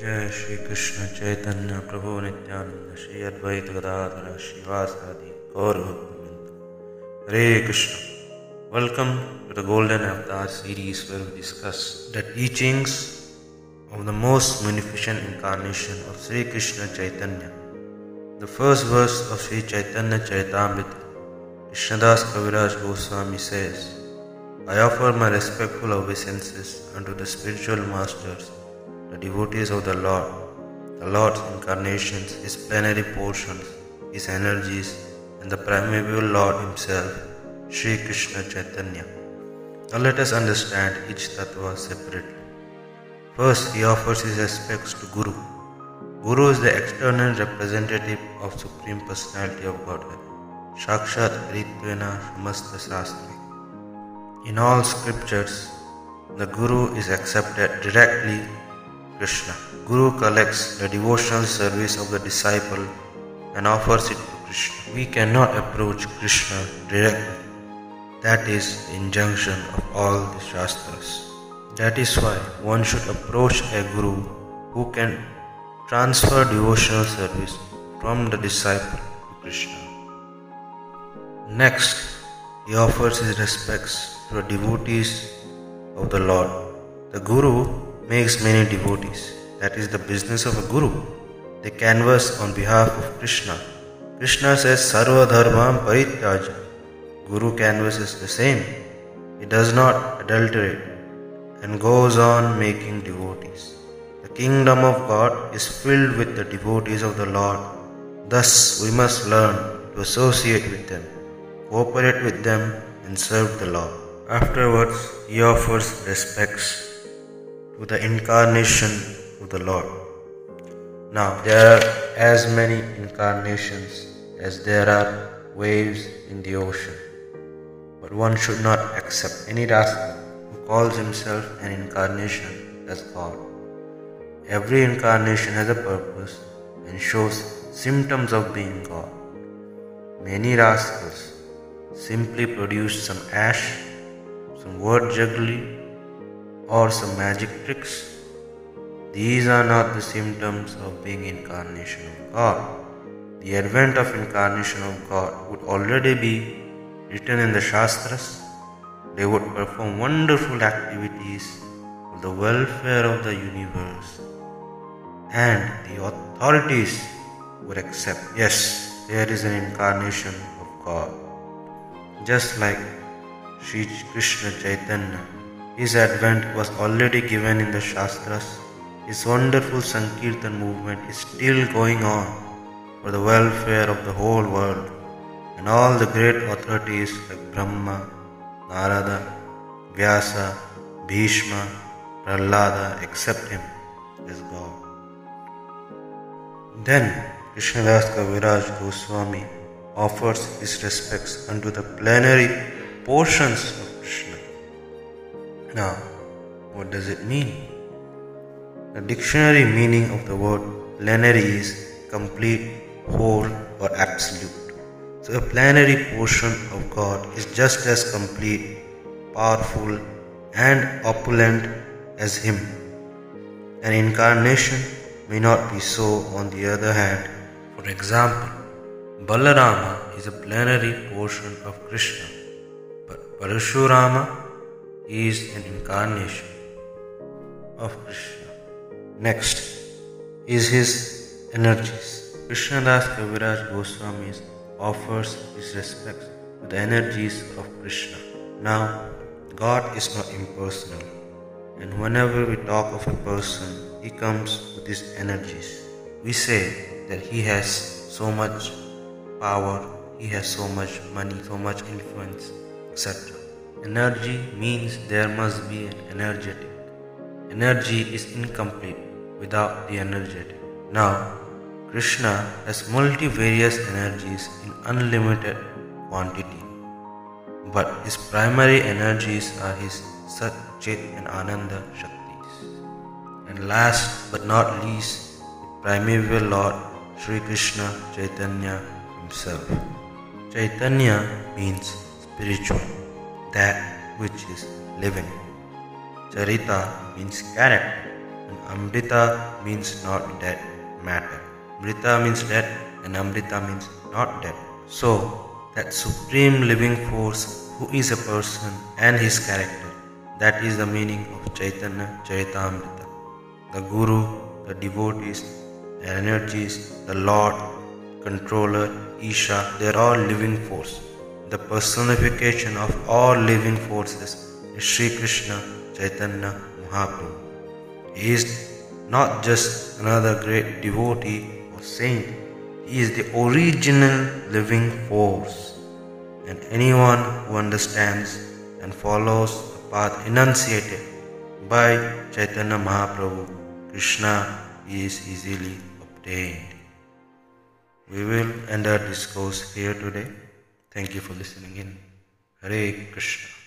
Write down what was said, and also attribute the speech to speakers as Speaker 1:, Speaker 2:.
Speaker 1: जय श्री कृष्ण चैतन्य प्रभु नित्यानंद श्री अद्वैत गदाधर श्रीवासादि और Hare Krishna. Welcome to the golden avatar series where we discuss the teachings of the most beneficent incarnation of Shri Krishna Chaitanya the first verse of Shri Chaitanya Charitamrita Krishnadas Kaviraj Goswami says, I offer my respectful obeisances unto the spiritual masters the devotees of the Lord, the Lord's incarnations, His plenary portions, His energies, and the primeval Lord Himself, Sri Krishna Chaitanya. Now let us understand each tattva separately. First, he offers his respects to Guru. Guru is the external representative of Supreme Personality of Godhead, Shakshat Ritvena Samasta Sastri. In all scriptures, the Guru is accepted directly Krishna. Guru collects the devotional service of the disciple and offers it to Krishna. We cannot approach Krishna directly. That is the injunction of all the Shastras. That is why one should approach a Guru who can transfer devotional service from the disciple to Krishna. Next, he offers his respects to the devotees of the Lord. The Guru makes many devotees. That is the business of a guru. They canvass on behalf of Krishna. Krishna says Sarva Dharmam Parityaja. Guru canvasses the same. He does not adulterate and goes on making devotees. The kingdom of God is filled with the devotees of the Lord. Thus, we must learn to associate with them, cooperate with them, and serve the Lord. Afterwards, he offers respects to the incarnation of the Lord. Now, there are as many incarnations as there are waves in the ocean. But one should not accept any rascal who calls himself an incarnation as God. Every incarnation has a purpose and shows symptoms of being God. Many rascals simply produce some ash, some word jugglery, or some magic tricks. These are not the symptoms of being incarnation of God. The advent of incarnation of God would already be written in the Shastras. They would perform wonderful activities for the welfare of the universe. And the authorities would accept, yes, there is an incarnation of God. Just like Sri Krishna Chaitanya his advent was already given in the Shastras. His wonderful Sankirtan movement is still going on for the welfare of the whole world, and all the great authorities like Brahma, Narada, Vyasa, Bhishma, Prahlada accept him as God. Then Krishnadas Kaviraj Goswami offers his respects unto the plenary portions of. Now, what does it mean? The dictionary meaning of the word plenary is complete, whole, or absolute. So, a plenary portion of God is just as complete, powerful, and opulent as Him. An incarnation may not be so, on the other hand. For example, Balarama is a plenary portion of Krishna, but Parashurama is an incarnation of Krishna. Next is his energies. Krishnadas Kaviraj Goswami offers his respects to the energies of Krishna. Now, God is not impersonal, and whenever we talk of a person, he comes with his energies. We say that he has so much power, he has so much money, so much influence, etc. Energy means there must be an energetic. Energy is incomplete without the energetic. Now, Krishna has multivarious energies in unlimited quantity, but his primary energies are his Sat, Chit, and Ananda Shaktis. And last but not least, the primeval Lord Sri Krishna Chaitanya himself. Chaitanya means spiritual that which is living. Charita means character, and Amrita means not dead matter. Mrita means dead and Amrita means not dead. So, that supreme living force who is a person and his character, that is the meaning of Chaitanya Charita Charitamrita. The Guru, the devotees, the energies, the Lord, controller, Isha, they are all living force. The personification of all living forces is Sri Krishna Chaitanya Mahaprabhu. He is not just another great devotee or saint, he is the original living force. And anyone who understands and follows the path enunciated by Chaitanya Mahaprabhu, Krishna is easily obtained. We will end our discourse here today. Thank you for listening in. Hare Krishna.